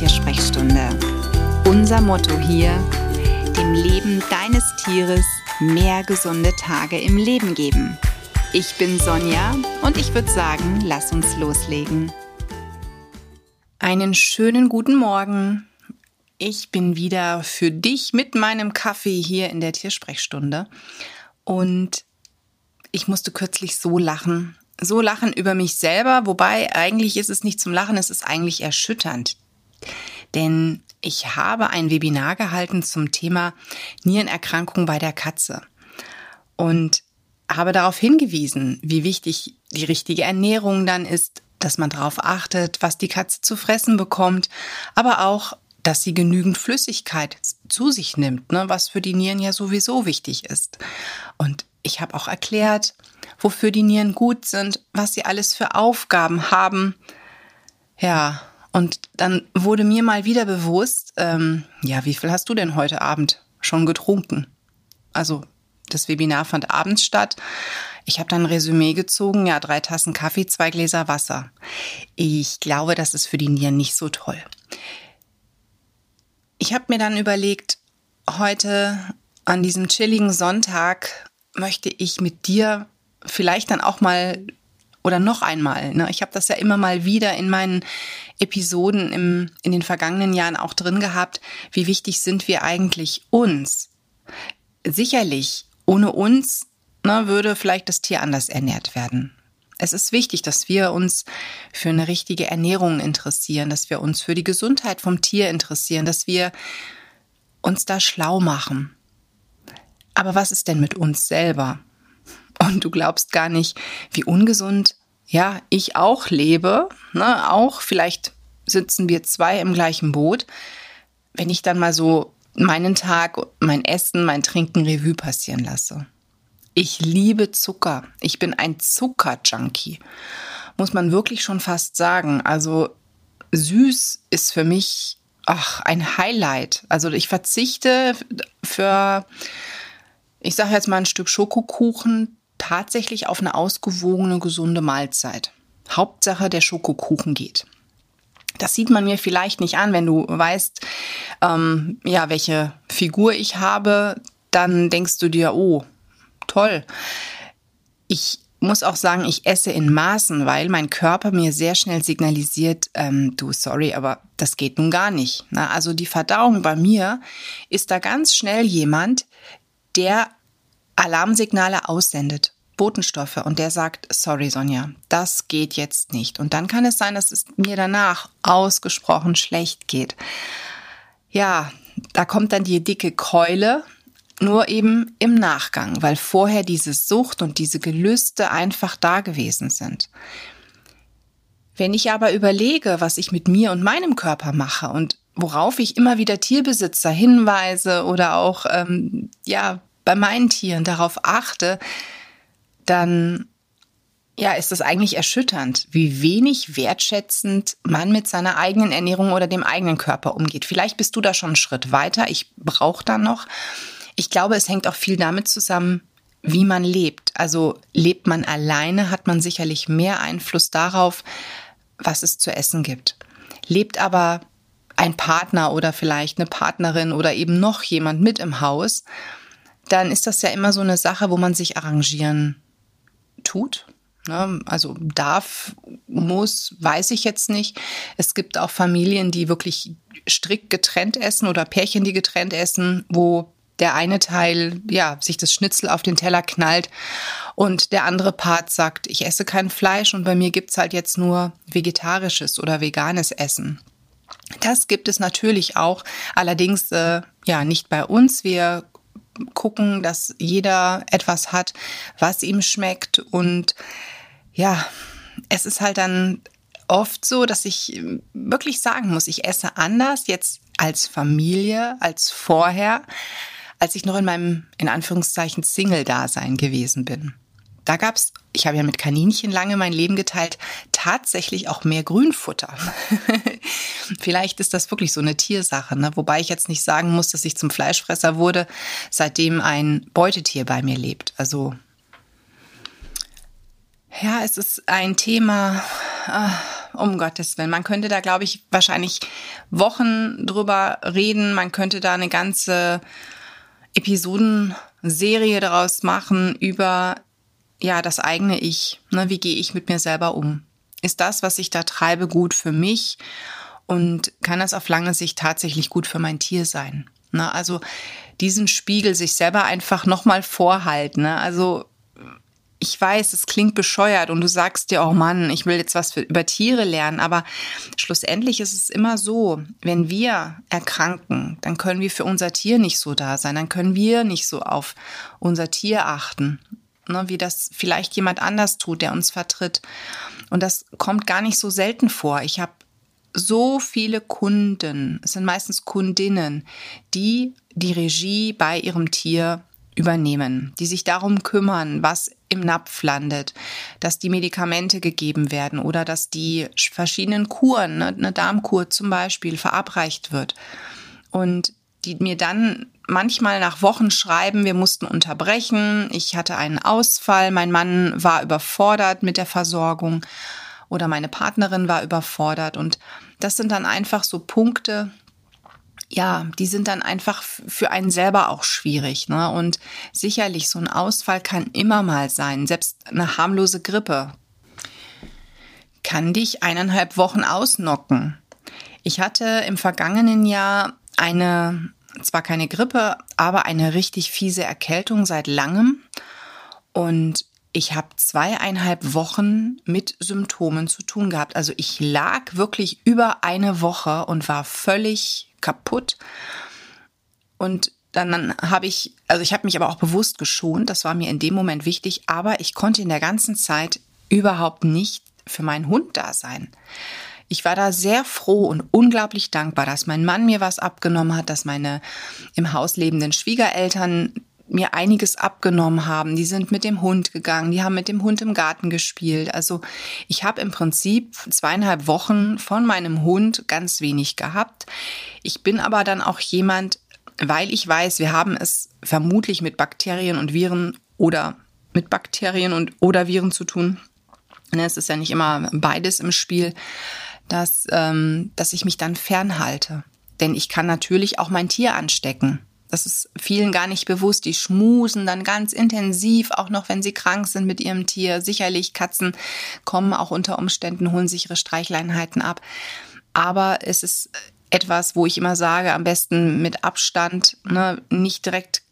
Tiersprechstunde. Unser Motto hier, dem Leben deines Tieres mehr gesunde Tage im Leben geben. Ich bin Sonja und ich würde sagen, lass uns loslegen. Einen schönen guten Morgen. Ich bin wieder für dich mit meinem Kaffee hier in der Tiersprechstunde und ich musste kürzlich so lachen, so lachen über mich selber, wobei eigentlich ist es nicht zum Lachen, es ist eigentlich erschütternd. Denn ich habe ein Webinar gehalten zum Thema Nierenerkrankung bei der Katze und habe darauf hingewiesen, wie wichtig die richtige Ernährung dann ist, dass man darauf achtet, was die Katze zu fressen bekommt, aber auch, dass sie genügend Flüssigkeit zu sich nimmt, ne, was für die Nieren ja sowieso wichtig ist. Und ich habe auch erklärt, wofür die Nieren gut sind, was sie alles für Aufgaben haben. Ja, und dann wurde mir mal wieder bewusst, ähm, ja, wie viel hast du denn heute Abend schon getrunken? Also das Webinar fand abends statt. Ich habe dann ein Resümee gezogen, ja, drei Tassen Kaffee, zwei Gläser Wasser. Ich glaube, das ist für die Nieren nicht so toll. Ich habe mir dann überlegt, heute an diesem chilligen Sonntag möchte ich mit dir vielleicht dann auch mal oder noch einmal, ne? ich habe das ja immer mal wieder in meinen Episoden im, in den vergangenen Jahren auch drin gehabt, wie wichtig sind wir eigentlich uns. Sicherlich, ohne uns ne, würde vielleicht das Tier anders ernährt werden. Es ist wichtig, dass wir uns für eine richtige Ernährung interessieren, dass wir uns für die Gesundheit vom Tier interessieren, dass wir uns da schlau machen. Aber was ist denn mit uns selber? Und du glaubst gar nicht, wie ungesund, ja, ich auch lebe, ne, auch vielleicht sitzen wir zwei im gleichen Boot. Wenn ich dann mal so meinen Tag, mein Essen, mein Trinken Revue passieren lasse. Ich liebe Zucker. Ich bin ein Zuckerjunkie. Muss man wirklich schon fast sagen. Also süß ist für mich ach, ein Highlight. Also ich verzichte für, ich sage jetzt mal ein Stück Schokokuchen tatsächlich auf eine ausgewogene, gesunde Mahlzeit. Hauptsache, der Schokokuchen geht. Das sieht man mir vielleicht nicht an, wenn du weißt, ähm, ja, welche Figur ich habe, dann denkst du dir, oh, toll. Ich muss auch sagen, ich esse in Maßen, weil mein Körper mir sehr schnell signalisiert, ähm, du, sorry, aber das geht nun gar nicht. Na, also die Verdauung bei mir ist da ganz schnell jemand, der Alarmsignale aussendet. Botenstoffe und der sagt, sorry Sonja, das geht jetzt nicht. Und dann kann es sein, dass es mir danach ausgesprochen schlecht geht. Ja, da kommt dann die dicke Keule, nur eben im Nachgang, weil vorher diese Sucht und diese Gelüste einfach da gewesen sind. Wenn ich aber überlege, was ich mit mir und meinem Körper mache und worauf ich immer wieder Tierbesitzer hinweise oder auch ähm, ja bei meinen Tieren darauf achte, dann ja, ist es eigentlich erschütternd, wie wenig wertschätzend man mit seiner eigenen Ernährung oder dem eigenen Körper umgeht. Vielleicht bist du da schon einen Schritt weiter. Ich brauche da noch. Ich glaube, es hängt auch viel damit zusammen, wie man lebt. Also lebt man alleine, hat man sicherlich mehr Einfluss darauf, was es zu essen gibt. Lebt aber ein Partner oder vielleicht eine Partnerin oder eben noch jemand mit im Haus, dann ist das ja immer so eine Sache, wo man sich arrangieren tut. Ne? Also darf, muss, weiß ich jetzt nicht. Es gibt auch Familien, die wirklich strikt getrennt essen oder Pärchen, die getrennt essen, wo der eine Teil ja sich das Schnitzel auf den Teller knallt und der andere Part sagt, ich esse kein Fleisch und bei mir gibt es halt jetzt nur vegetarisches oder veganes Essen. Das gibt es natürlich auch, allerdings äh, ja nicht bei uns. Wir gucken, dass jeder etwas hat, was ihm schmeckt. Und ja, es ist halt dann oft so, dass ich wirklich sagen muss, ich esse anders jetzt als Familie, als vorher, als ich noch in meinem, in Anführungszeichen, Single-Dasein gewesen bin. Da gab's, ich habe ja mit Kaninchen lange mein Leben geteilt, tatsächlich auch mehr Grünfutter. Vielleicht ist das wirklich so eine Tiersache, ne? wobei ich jetzt nicht sagen muss, dass ich zum Fleischfresser wurde, seitdem ein Beutetier bei mir lebt. Also ja, es ist ein Thema, ah, um Gottes Willen. Man könnte da, glaube ich, wahrscheinlich Wochen drüber reden. Man könnte da eine ganze Episodenserie daraus machen über ja das eigene Ich. Ne, wie gehe ich mit mir selber um? Ist das, was ich da treibe, gut für mich? Und kann das auf lange Sicht tatsächlich gut für mein Tier sein? Ne, also diesen Spiegel sich selber einfach nochmal vorhalten. Ne? Also ich weiß, es klingt bescheuert und du sagst dir, oh Mann, ich will jetzt was für, über Tiere lernen, aber schlussendlich ist es immer so, wenn wir erkranken, dann können wir für unser Tier nicht so da sein, dann können wir nicht so auf unser Tier achten, ne, wie das vielleicht jemand anders tut, der uns vertritt. Und das kommt gar nicht so selten vor. Ich habe so viele Kunden, es sind meistens Kundinnen, die die Regie bei ihrem Tier übernehmen, die sich darum kümmern, was im Napf landet, dass die Medikamente gegeben werden oder dass die verschiedenen Kuren, ne, eine Darmkur zum Beispiel, verabreicht wird. Und die mir dann manchmal nach Wochen schreiben, wir mussten unterbrechen, ich hatte einen Ausfall, mein Mann war überfordert mit der Versorgung oder meine Partnerin war überfordert. Und das sind dann einfach so Punkte, ja, die sind dann einfach für einen selber auch schwierig. Ne? Und sicherlich, so ein Ausfall kann immer mal sein. Selbst eine harmlose Grippe kann dich eineinhalb Wochen ausnocken. Ich hatte im vergangenen Jahr eine, zwar keine Grippe, aber eine richtig fiese Erkältung seit langem. Und ich habe zweieinhalb Wochen mit Symptomen zu tun gehabt. Also ich lag wirklich über eine Woche und war völlig kaputt. Und dann, dann habe ich, also ich habe mich aber auch bewusst geschont, das war mir in dem Moment wichtig, aber ich konnte in der ganzen Zeit überhaupt nicht für meinen Hund da sein. Ich war da sehr froh und unglaublich dankbar, dass mein Mann mir was abgenommen hat, dass meine im Haus lebenden Schwiegereltern mir einiges abgenommen haben. Die sind mit dem Hund gegangen, die haben mit dem Hund im Garten gespielt. Also ich habe im Prinzip zweieinhalb Wochen von meinem Hund ganz wenig gehabt. Ich bin aber dann auch jemand, weil ich weiß, wir haben es vermutlich mit Bakterien und Viren oder mit Bakterien und oder Viren zu tun. Ne, es ist ja nicht immer beides im Spiel, dass, ähm, dass ich mich dann fernhalte. Denn ich kann natürlich auch mein Tier anstecken. Das ist vielen gar nicht bewusst. Die schmusen dann ganz intensiv, auch noch wenn sie krank sind mit ihrem Tier. Sicherlich Katzen kommen auch unter Umständen, holen sich ihre Streichleinheiten ab. Aber es ist etwas, wo ich immer sage, am besten mit Abstand, ne, nicht direkt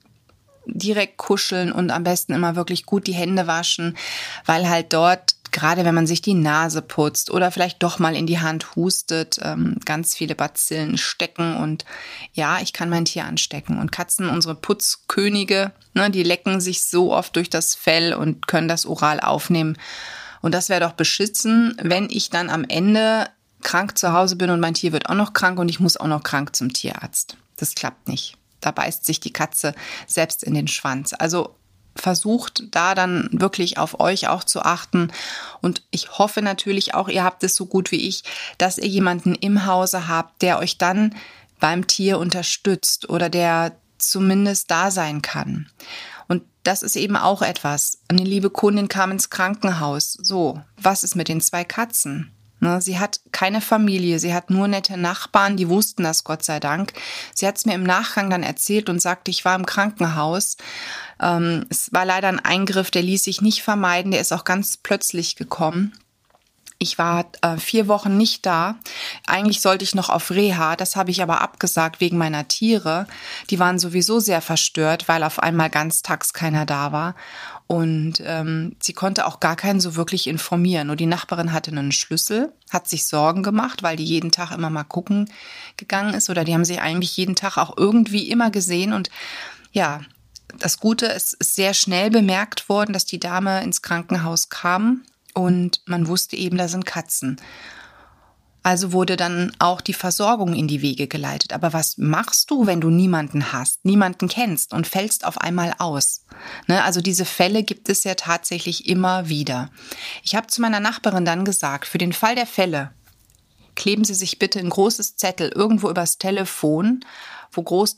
direkt kuscheln und am besten immer wirklich gut die Hände waschen, weil halt dort gerade wenn man sich die Nase putzt oder vielleicht doch mal in die Hand hustet, ähm, ganz viele Bazillen stecken und ja, ich kann mein Tier anstecken. Und Katzen, unsere Putzkönige, ne, die lecken sich so oft durch das Fell und können das oral aufnehmen. Und das wäre doch beschissen, wenn ich dann am Ende krank zu Hause bin und mein Tier wird auch noch krank und ich muss auch noch krank zum Tierarzt. Das klappt nicht. Da beißt sich die Katze selbst in den Schwanz. Also versucht da dann wirklich auf euch auch zu achten. Und ich hoffe natürlich auch, ihr habt es so gut wie ich, dass ihr jemanden im Hause habt, der euch dann beim Tier unterstützt oder der zumindest da sein kann. Und das ist eben auch etwas. Eine liebe Kundin kam ins Krankenhaus. So, was ist mit den zwei Katzen? Ne, sie hat keine Familie, sie hat nur nette Nachbarn, die wussten das Gott sei Dank. Sie hat es mir im Nachgang dann erzählt und sagte, ich war im Krankenhaus. Ähm, es war leider ein Eingriff, der ließ sich nicht vermeiden, der ist auch ganz plötzlich gekommen. Ich war äh, vier Wochen nicht da. Eigentlich sollte ich noch auf Reha, das habe ich aber abgesagt wegen meiner Tiere. Die waren sowieso sehr verstört, weil auf einmal ganztags keiner da war. Und ähm, sie konnte auch gar keinen so wirklich informieren. Nur die Nachbarin hatte einen Schlüssel, hat sich Sorgen gemacht, weil die jeden Tag immer mal gucken gegangen ist. Oder die haben sich eigentlich jeden Tag auch irgendwie immer gesehen. Und ja, das Gute, es ist sehr schnell bemerkt worden, dass die Dame ins Krankenhaus kam und man wusste eben, da sind Katzen. Also wurde dann auch die Versorgung in die Wege geleitet. Aber was machst du, wenn du niemanden hast, niemanden kennst und fällst auf einmal aus? Ne, also diese Fälle gibt es ja tatsächlich immer wieder. Ich habe zu meiner Nachbarin dann gesagt, für den Fall der Fälle kleben Sie sich bitte ein großes Zettel irgendwo übers Telefon wo groß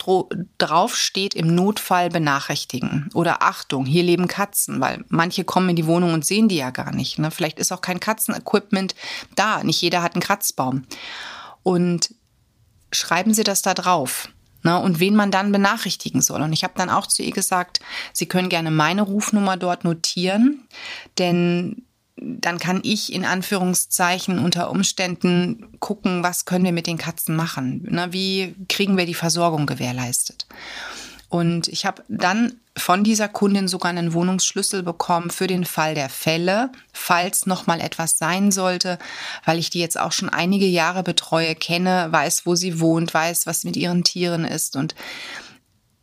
drauf steht, im Notfall benachrichtigen. Oder Achtung, hier leben Katzen, weil manche kommen in die Wohnung und sehen die ja gar nicht. Ne? Vielleicht ist auch kein Katzenequipment da. Nicht jeder hat einen Kratzbaum. Und schreiben Sie das da drauf. Ne, und wen man dann benachrichtigen soll. Und ich habe dann auch zu ihr gesagt, Sie können gerne meine Rufnummer dort notieren, denn dann kann ich in Anführungszeichen unter Umständen gucken, was können wir mit den Katzen machen? Ne, wie kriegen wir die Versorgung gewährleistet? Und ich habe dann von dieser Kundin sogar einen Wohnungsschlüssel bekommen für den Fall der Fälle, falls noch mal etwas sein sollte, weil ich die jetzt auch schon einige Jahre betreue, kenne, weiß, wo sie wohnt, weiß, was mit ihren Tieren ist und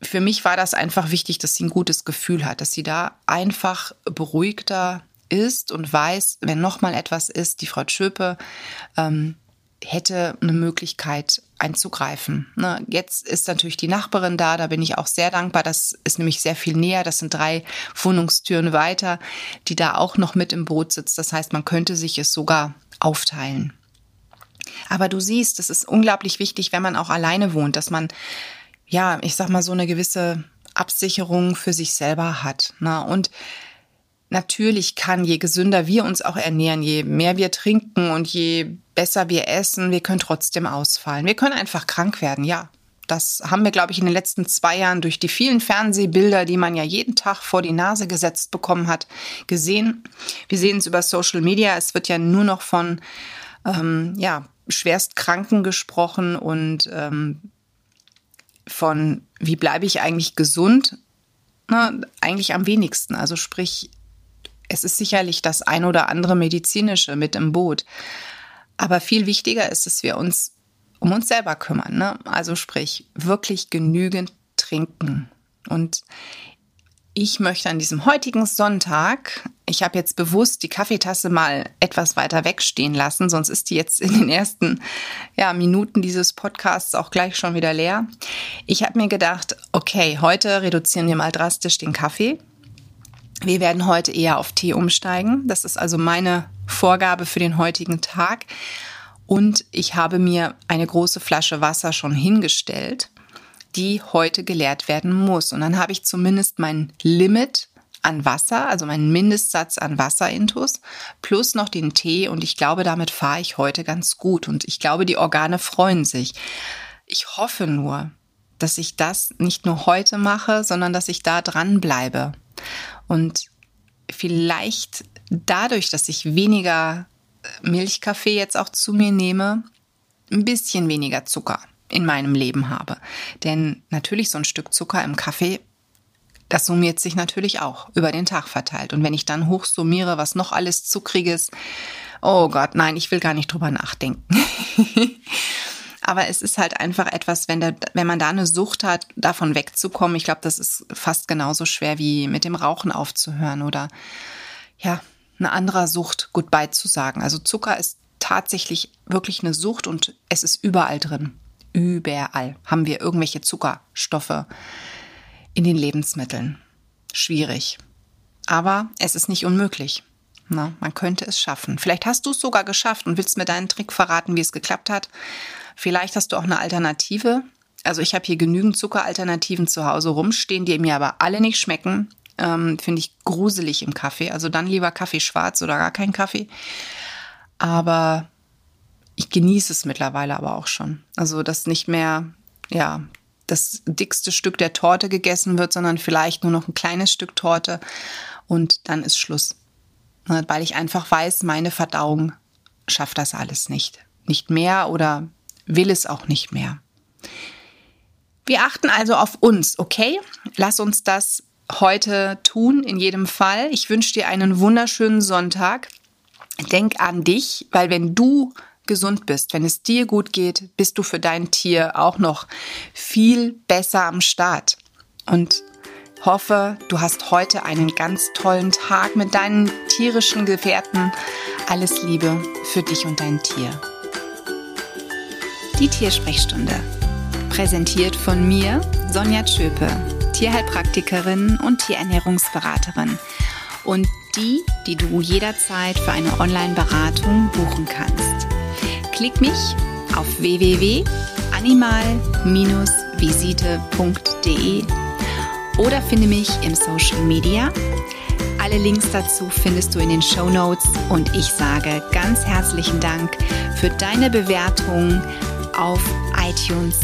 für mich war das einfach wichtig, dass sie ein gutes Gefühl hat, dass sie da einfach beruhigter ist und weiß, wenn noch mal etwas ist, die Frau Schöpe ähm, hätte eine Möglichkeit einzugreifen. Ne, jetzt ist natürlich die Nachbarin da, da bin ich auch sehr dankbar. Das ist nämlich sehr viel näher. Das sind drei Wohnungstüren weiter, die da auch noch mit im Boot sitzt. Das heißt, man könnte sich es sogar aufteilen. Aber du siehst, es ist unglaublich wichtig, wenn man auch alleine wohnt, dass man, ja, ich sag mal, so eine gewisse Absicherung für sich selber hat. Ne? Und natürlich kann, je gesünder wir uns auch ernähren, je mehr wir trinken und je besser wir essen, wir können trotzdem ausfallen. Wir können einfach krank werden, ja. Das haben wir, glaube ich, in den letzten zwei Jahren durch die vielen Fernsehbilder, die man ja jeden Tag vor die Nase gesetzt bekommen hat, gesehen. Wir sehen es über Social Media. Es wird ja nur noch von ähm, ja, Schwerstkranken gesprochen und ähm, von, wie bleibe ich eigentlich gesund? Na, eigentlich am wenigsten. Also sprich, es ist sicherlich das ein oder andere medizinische mit im Boot. Aber viel wichtiger ist, dass wir uns um uns selber kümmern. Ne? Also sprich, wirklich genügend trinken. Und ich möchte an diesem heutigen Sonntag, ich habe jetzt bewusst die Kaffeetasse mal etwas weiter wegstehen lassen, sonst ist die jetzt in den ersten ja, Minuten dieses Podcasts auch gleich schon wieder leer. Ich habe mir gedacht, okay, heute reduzieren wir mal drastisch den Kaffee. Wir werden heute eher auf Tee umsteigen. Das ist also meine Vorgabe für den heutigen Tag. Und ich habe mir eine große Flasche Wasser schon hingestellt, die heute geleert werden muss. Und dann habe ich zumindest mein Limit an Wasser, also meinen Mindestsatz an Wasserintus, plus noch den Tee. Und ich glaube, damit fahre ich heute ganz gut. Und ich glaube, die Organe freuen sich. Ich hoffe nur, dass ich das nicht nur heute mache, sondern dass ich da dran bleibe. Und vielleicht dadurch, dass ich weniger äh, Milchkaffee jetzt auch zu mir nehme, ein bisschen weniger Zucker in meinem Leben habe. Denn natürlich so ein Stück Zucker im Kaffee, das summiert sich natürlich auch über den Tag verteilt. Und wenn ich dann hochsummiere, was noch alles Zuckriges, oh Gott, nein, ich will gar nicht drüber nachdenken. Aber es ist halt einfach etwas, wenn, der, wenn man da eine Sucht hat, davon wegzukommen. Ich glaube, das ist fast genauso schwer wie mit dem Rauchen aufzuhören oder ja, eine andere Sucht Goodbye zu sagen. Also Zucker ist tatsächlich wirklich eine Sucht und es ist überall drin. Überall haben wir irgendwelche Zuckerstoffe in den Lebensmitteln. Schwierig. Aber es ist nicht unmöglich. Na, man könnte es schaffen. Vielleicht hast du es sogar geschafft und willst mir deinen Trick verraten, wie es geklappt hat. Vielleicht hast du auch eine Alternative. Also ich habe hier genügend Zuckeralternativen zu Hause rumstehen, die mir aber alle nicht schmecken. Ähm, Finde ich gruselig im Kaffee. Also dann lieber Kaffee schwarz oder gar kein Kaffee. Aber ich genieße es mittlerweile aber auch schon. Also dass nicht mehr, ja, das dickste Stück der Torte gegessen wird, sondern vielleicht nur noch ein kleines Stück Torte und dann ist Schluss. Ne, weil ich einfach weiß, meine Verdauung schafft das alles nicht. Nicht mehr oder will es auch nicht mehr. Wir achten also auf uns, okay? Lass uns das heute tun, in jedem Fall. Ich wünsche dir einen wunderschönen Sonntag. Denk an dich, weil wenn du gesund bist, wenn es dir gut geht, bist du für dein Tier auch noch viel besser am Start. Und hoffe, du hast heute einen ganz tollen Tag mit deinen tierischen Gefährten. Alles Liebe für dich und dein Tier. Die Tiersprechstunde. Präsentiert von mir, Sonja Tschöpe, Tierheilpraktikerin und Tierernährungsberaterin. Und die, die du jederzeit für eine Online-Beratung buchen kannst. Klick mich auf www.animal-vita.de visite.de oder finde mich im Social Media. Alle Links dazu findest du in den Show Notes und ich sage ganz herzlichen Dank für deine Bewertung auf iTunes